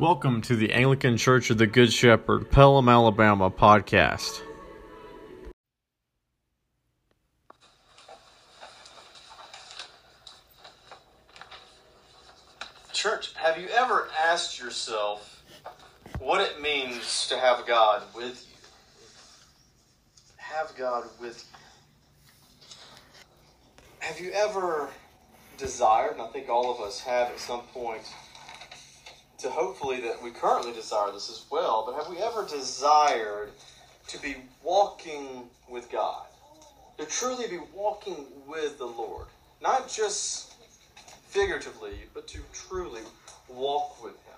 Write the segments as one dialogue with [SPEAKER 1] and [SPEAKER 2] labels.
[SPEAKER 1] Welcome to the Anglican Church of the Good Shepherd, Pelham, Alabama podcast.
[SPEAKER 2] Church, have you ever asked yourself what it means to have God with you? Have God with you. Have you ever desired, and I think all of us have at some point, to hopefully that we currently desire this as well, but have we ever desired to be walking with God? To truly be walking with the Lord. Not just figuratively, but to truly walk with Him.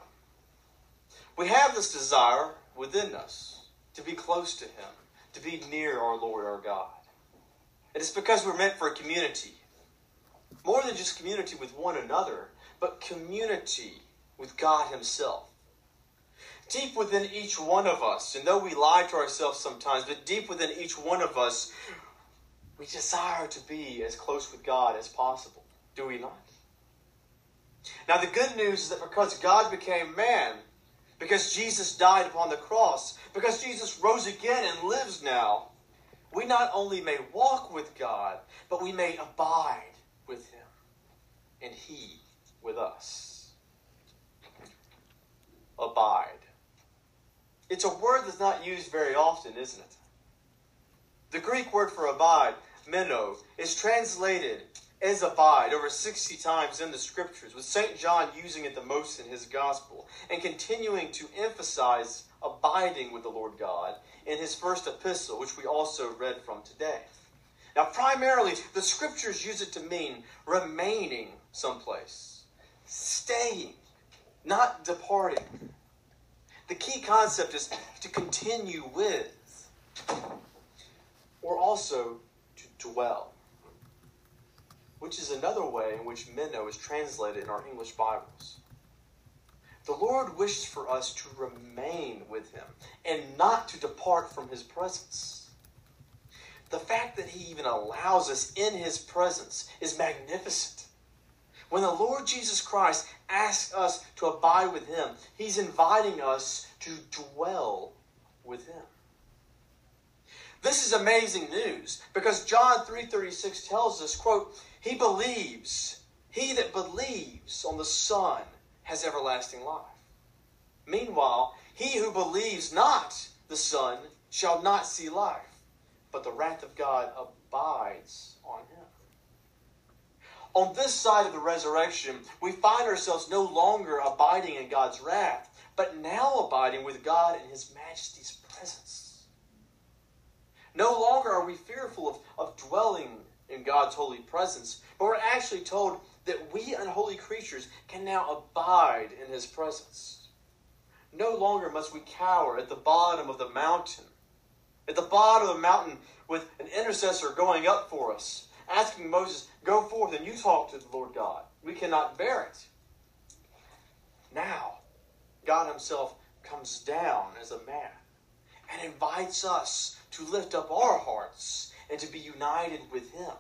[SPEAKER 2] We have this desire within us to be close to Him, to be near our Lord our God. And it's because we're meant for a community. More than just community with one another, but community with God Himself. Deep within each one of us, and though we lie to ourselves sometimes, but deep within each one of us, we desire to be as close with God as possible. Do we not? Now, the good news is that because God became man, because Jesus died upon the cross, because Jesus rose again and lives now, we not only may walk with God, but we may abide with Him, and He with us abide. It's a word that's not used very often, isn't it? The Greek word for abide, meno, is translated as abide over 60 times in the scriptures, with St. John using it the most in his gospel, and continuing to emphasize abiding with the Lord God in his first epistle, which we also read from today. Now, primarily, the scriptures use it to mean remaining someplace, staying, not departing. The key concept is to continue with, or also to dwell, which is another way in which meno is translated in our English Bibles. The Lord wishes for us to remain with Him and not to depart from His presence. The fact that He even allows us in His presence is magnificent. When the Lord Jesus Christ asks us to abide with Him, He's inviting us to dwell with Him. This is amazing news because John 3:36 tells us, quote, he believes, he that believes on the Son has everlasting life. Meanwhile, he who believes not the Son shall not see life, but the wrath of God abides on him. On this side of the resurrection, we find ourselves no longer abiding in God's wrath, but now abiding with God in His majesty's presence. No longer are we fearful of, of dwelling in God's holy presence, but we're actually told that we unholy creatures can now abide in His presence. No longer must we cower at the bottom of the mountain, at the bottom of the mountain with an intercessor going up for us, asking Moses, Go forth and you talk to the Lord God. We cannot bear it. Now, God Himself comes down as a man and invites us to lift up our hearts and to be united with Him.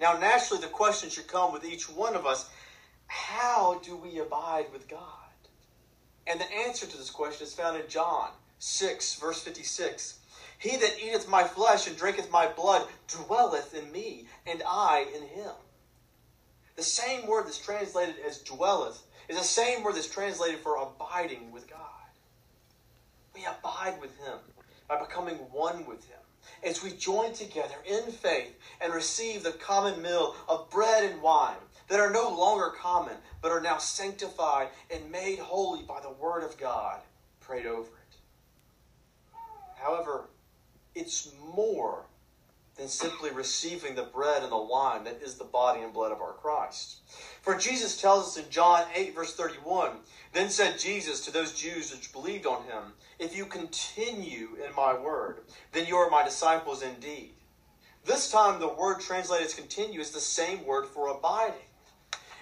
[SPEAKER 2] Now, naturally, the question should come with each one of us how do we abide with God? And the answer to this question is found in John 6, verse 56. He that eateth my flesh and drinketh my blood dwelleth in me, and I in him. The same word that's translated as dwelleth is the same word that's translated for abiding with God. We abide with him by becoming one with him. As we join together in faith and receive the common meal of bread and wine that are no longer common, but are now sanctified and made holy by the word of God prayed over it. However, it's more than simply receiving the bread and the wine that is the body and blood of our Christ. For Jesus tells us in John 8, verse 31, Then said Jesus to those Jews which believed on him, If you continue in my word, then you are my disciples indeed. This time, the word translated as continue is the same word for abiding.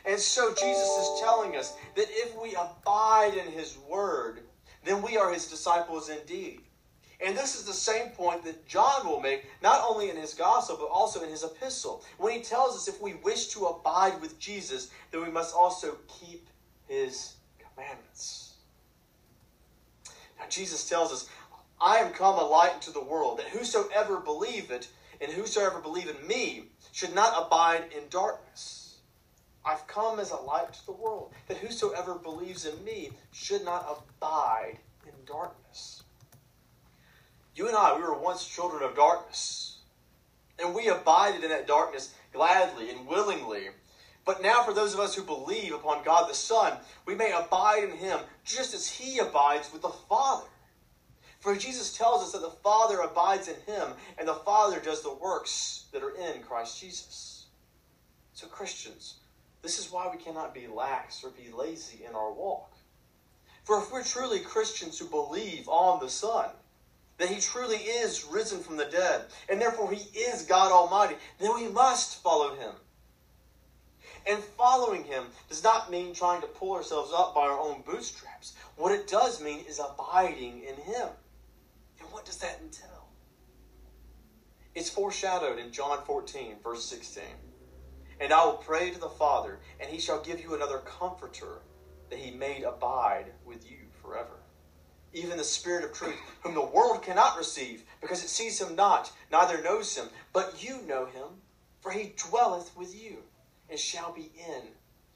[SPEAKER 2] And so Jesus is telling us that if we abide in his word, then we are his disciples indeed. And this is the same point that John will make, not only in his gospel, but also in his epistle, when he tells us if we wish to abide with Jesus, then we must also keep his commandments. Now, Jesus tells us, I am come a light into the world, that whosoever believeth and whosoever believe in me should not abide in darkness. I've come as a light to the world, that whosoever believes in me should not abide in darkness. You and I, we were once children of darkness, and we abided in that darkness gladly and willingly. But now, for those of us who believe upon God the Son, we may abide in Him just as He abides with the Father. For Jesus tells us that the Father abides in Him, and the Father does the works that are in Christ Jesus. So, Christians, this is why we cannot be lax or be lazy in our walk. For if we're truly Christians who believe on the Son, that He truly is risen from the dead, and therefore He is God Almighty, then we must follow Him. And following Him does not mean trying to pull ourselves up by our own bootstraps. What it does mean is abiding in Him. And what does that entail? It's foreshadowed in John 14, verse 16. And I will pray to the Father, and he shall give you another comforter, that he may abide with you forever. Even the Spirit of truth, whom the world cannot receive, because it sees him not, neither knows him. But you know him, for he dwelleth with you, and shall be in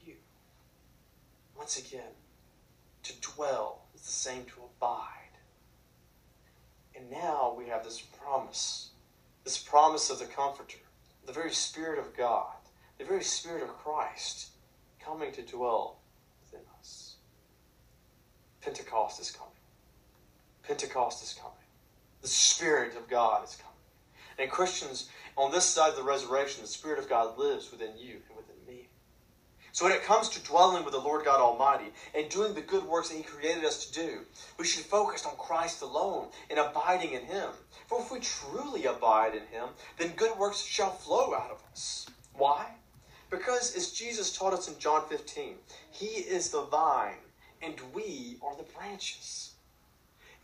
[SPEAKER 2] you. Once again, to dwell is the same to abide. And now we have this promise, this promise of the Comforter, the very Spirit of God the very Spirit of Christ coming to dwell within us. Pentecost is coming. Pentecost is coming. The Spirit of God is coming. And Christians, on this side of the resurrection, the Spirit of God lives within you and within me. So when it comes to dwelling with the Lord God Almighty and doing the good works that He created us to do, we should focus on Christ alone and abiding in Him. For if we truly abide in Him, then good works shall flow out of us. Why? Because as Jesus taught us in John 15, He is the vine, and we are the branches.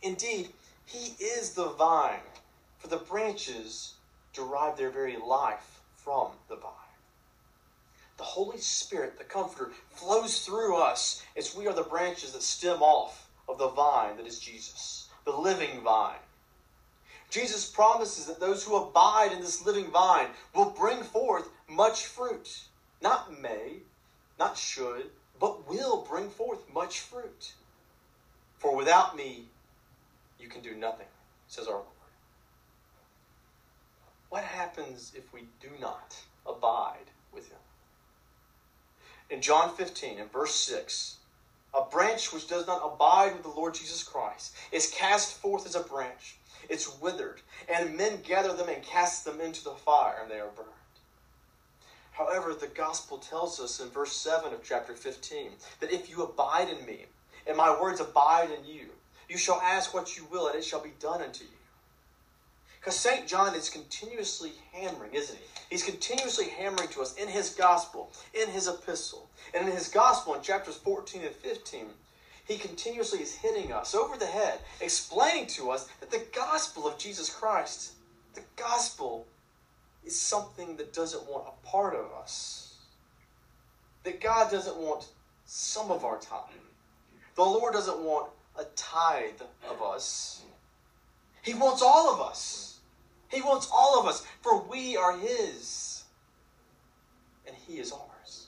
[SPEAKER 2] Indeed, He is the vine, for the branches derive their very life from the vine. The Holy Spirit, the Comforter, flows through us as we are the branches that stem off of the vine that is Jesus, the living vine. Jesus promises that those who abide in this living vine will bring forth much fruit not may, not should, but will bring forth much fruit. For without me, you can do nothing, says our Lord. What happens if we do not abide with Him? In John 15, in verse 6, a branch which does not abide with the Lord Jesus Christ is cast forth as a branch. It's withered, and men gather them and cast them into the fire, and they are burned. However, the gospel tells us in verse 7 of chapter 15 that if you abide in me, and my words abide in you, you shall ask what you will, and it shall be done unto you. Because St. John is continuously hammering, isn't he? He's continuously hammering to us in his gospel, in his epistle. And in his gospel, in chapters 14 and 15, he continuously is hitting us over the head, explaining to us that the gospel of Jesus Christ, the gospel is something that doesn't want a part of us. That God doesn't want some of our time. The Lord doesn't want a tithe of us. He wants all of us. He wants all of us, for we are His, and He is ours.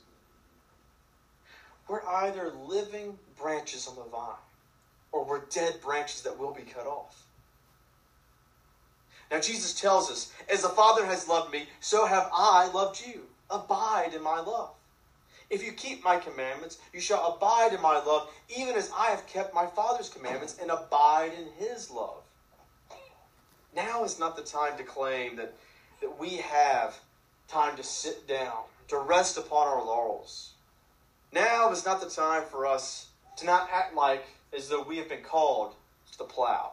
[SPEAKER 2] We're either living branches on the vine, or we're dead branches that will be cut off. Now, Jesus tells us, As the Father has loved me, so have I loved you. Abide in my love. If you keep my commandments, you shall abide in my love, even as I have kept my Father's commandments and abide in his love. Now is not the time to claim that, that we have time to sit down, to rest upon our laurels. Now is not the time for us to not act like as though we have been called to the plow.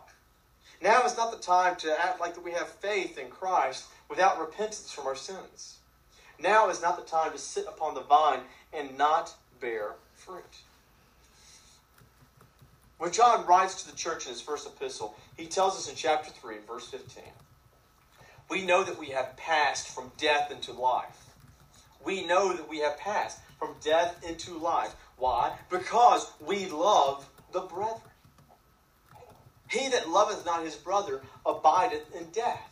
[SPEAKER 2] Now is not the time to act like that we have faith in Christ without repentance from our sins. Now is not the time to sit upon the vine and not bear fruit. When John writes to the church in his first epistle, he tells us in chapter 3, verse 15, we know that we have passed from death into life. we know that we have passed from death into life. Why? Because we love the brethren. He that loveth not his brother abideth in death.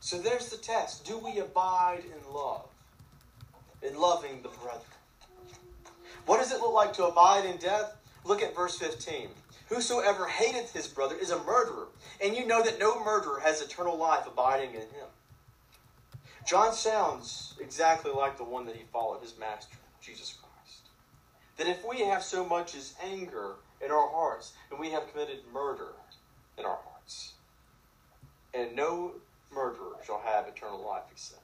[SPEAKER 2] So there's the test. Do we abide in love? In loving the brethren? What does it look like to abide in death? Look at verse 15. Whosoever hateth his brother is a murderer, and you know that no murderer has eternal life abiding in him. John sounds exactly like the one that he followed, his master, Jesus Christ. That if we have so much as anger in our hearts, then we have committed murder in our hearts. And no murderer shall have eternal life, he says.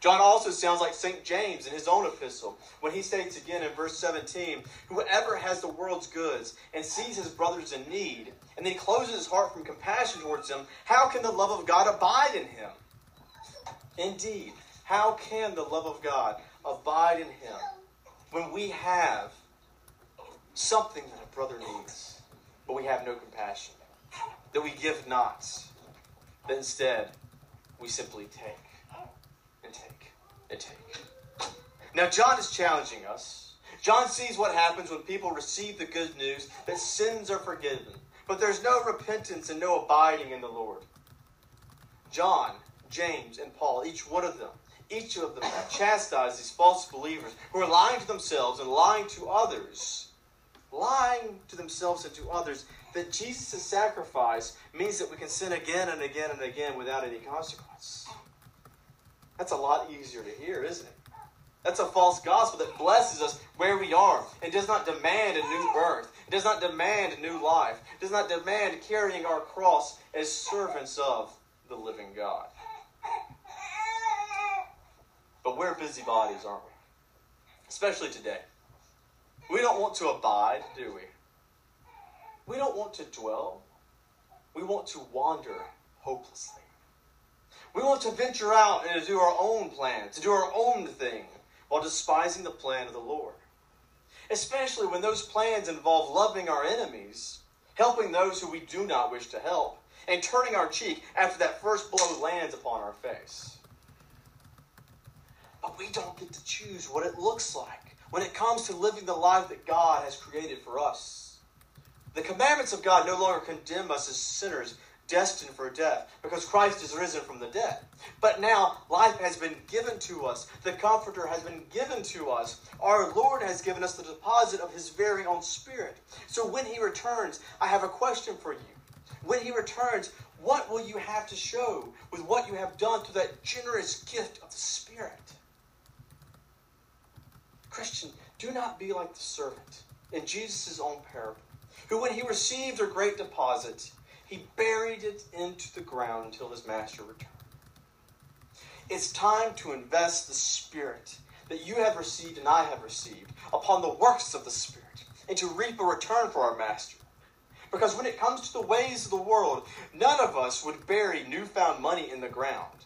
[SPEAKER 2] John also sounds like St. James in his own epistle when he states again in verse 17 Whoever has the world's goods and sees his brothers in need, and then closes his heart from compassion towards them, how can the love of God abide in him? Indeed, how can the love of God abide in him when we have something that a brother needs, but we have no compassion? That we give not, that instead we simply take and take and take. Now, John is challenging us. John sees what happens when people receive the good news that sins are forgiven, but there's no repentance and no abiding in the Lord. John James, and Paul, each one of them, each of them chastise these false believers who are lying to themselves and lying to others. Lying to themselves and to others that Jesus' sacrifice means that we can sin again and again and again without any consequence. That's a lot easier to hear, isn't it? That's a false gospel that blesses us where we are and does not demand a new birth. It does not demand new life. It does not demand carrying our cross as servants of the living God. But we're busybodies, aren't we? Especially today. We don't want to abide, do we? We don't want to dwell. We want to wander hopelessly. We want to venture out and to do our own plan, to do our own thing, while despising the plan of the Lord. Especially when those plans involve loving our enemies, helping those who we do not wish to help, and turning our cheek after that first blow lands upon our face. But we don't get to choose what it looks like when it comes to living the life that God has created for us. The commandments of God no longer condemn us as sinners destined for death because Christ is risen from the dead. But now life has been given to us. The Comforter has been given to us. Our Lord has given us the deposit of His very own Spirit. So when He returns, I have a question for you. When He returns, what will you have to show with what you have done through that generous gift of the Spirit? Christian, do not be like the servant in Jesus' own parable, who, when he received a great deposit, he buried it into the ground until his master returned. It's time to invest the Spirit that you have received and I have received upon the works of the Spirit and to reap a return for our master. Because when it comes to the ways of the world, none of us would bury newfound money in the ground.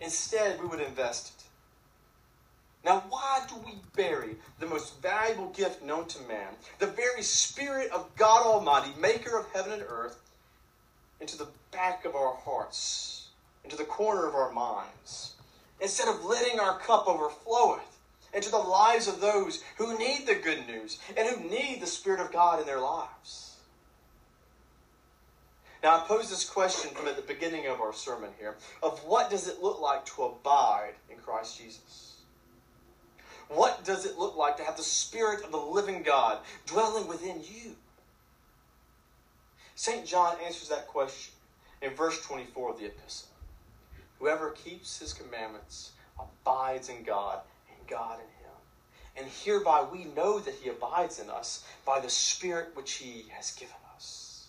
[SPEAKER 2] Instead, we would invest it. Now, why do we bury the most valuable gift known to man, the very Spirit of God Almighty, maker of heaven and earth, into the back of our hearts, into the corner of our minds, instead of letting our cup overfloweth into the lives of those who need the good news and who need the Spirit of God in their lives? Now, I pose this question from at the beginning of our sermon here of what does it look like to abide in Christ Jesus? What does it look like to have the Spirit of the living God dwelling within you? St. John answers that question in verse 24 of the epistle. Whoever keeps his commandments abides in God, and God in him. And hereby we know that he abides in us by the Spirit which he has given us.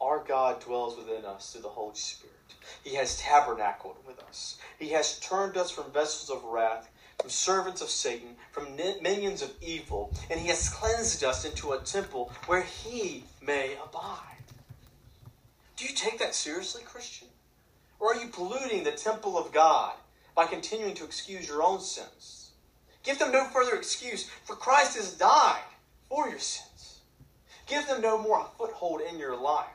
[SPEAKER 2] Our God dwells within us through the Holy Spirit. He has tabernacled with us. He has turned us from vessels of wrath from servants of Satan, from minions of evil, and he has cleansed us into a temple where he may abide. Do you take that seriously, Christian? Or are you polluting the temple of God by continuing to excuse your own sins? Give them no further excuse, for Christ has died for your sins. Give them no more a foothold in your life,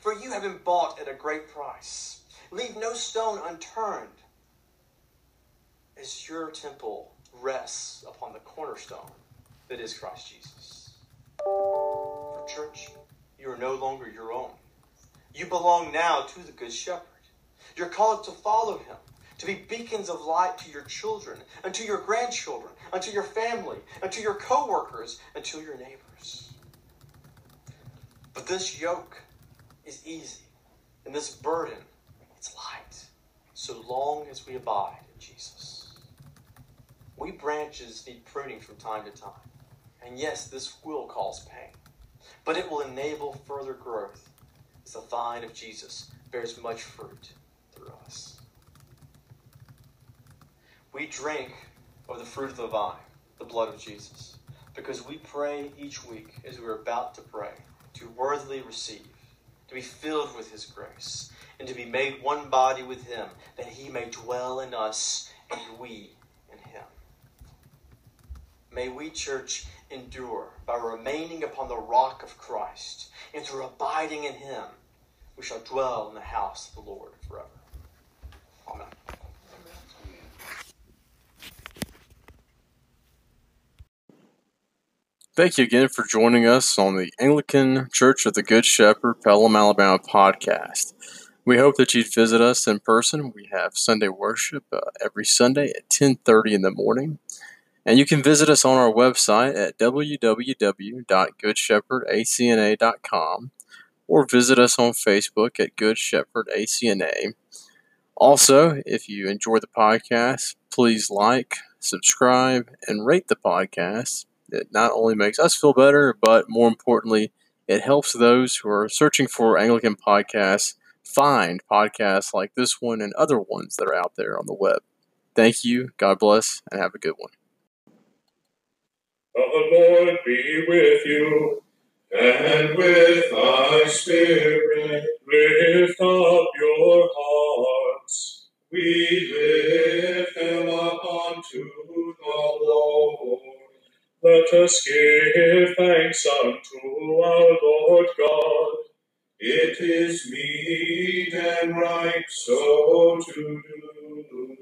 [SPEAKER 2] for you have been bought at a great price. Leave no stone unturned as your temple rests upon the cornerstone that is Christ Jesus. For church, you are no longer your own. You belong now to the Good Shepherd. You're called to follow him, to be beacons of light to your children, and to your grandchildren, and to your family, and to your co-workers, and to your neighbors. But this yoke is easy, and this burden, it's light, so long as we abide in Jesus. We branches need pruning from time to time. And yes, this will cause pain, but it will enable further growth as the vine of Jesus bears much fruit through us. We drink of the fruit of the vine, the blood of Jesus, because we pray each week as we're about to pray to worthily receive, to be filled with His grace, and to be made one body with Him, that He may dwell in us and we. May we, church, endure by remaining upon the rock of Christ, and through abiding in Him, we shall dwell in the house of the Lord forever. Amen.
[SPEAKER 1] Thank you again for joining us on the Anglican Church of the Good Shepherd, Pelham, Alabama podcast. We hope that you'd visit us in person. We have Sunday worship uh, every Sunday at 10:30 in the morning. And you can visit us on our website at www.goodshepherdacna.com or visit us on Facebook at Good Shepherd ACNA. Also, if you enjoy the podcast, please like, subscribe, and rate the podcast it not only makes us feel better, but more importantly, it helps those who are searching for Anglican podcasts find podcasts like this one and other ones that are out there on the web. Thank you, God bless, and have a good one.
[SPEAKER 3] The Lord be with you, and with thy spirit. Lift up your hearts. We lift them up unto the Lord. Let us give thanks unto our Lord God. It is meet and right so to do.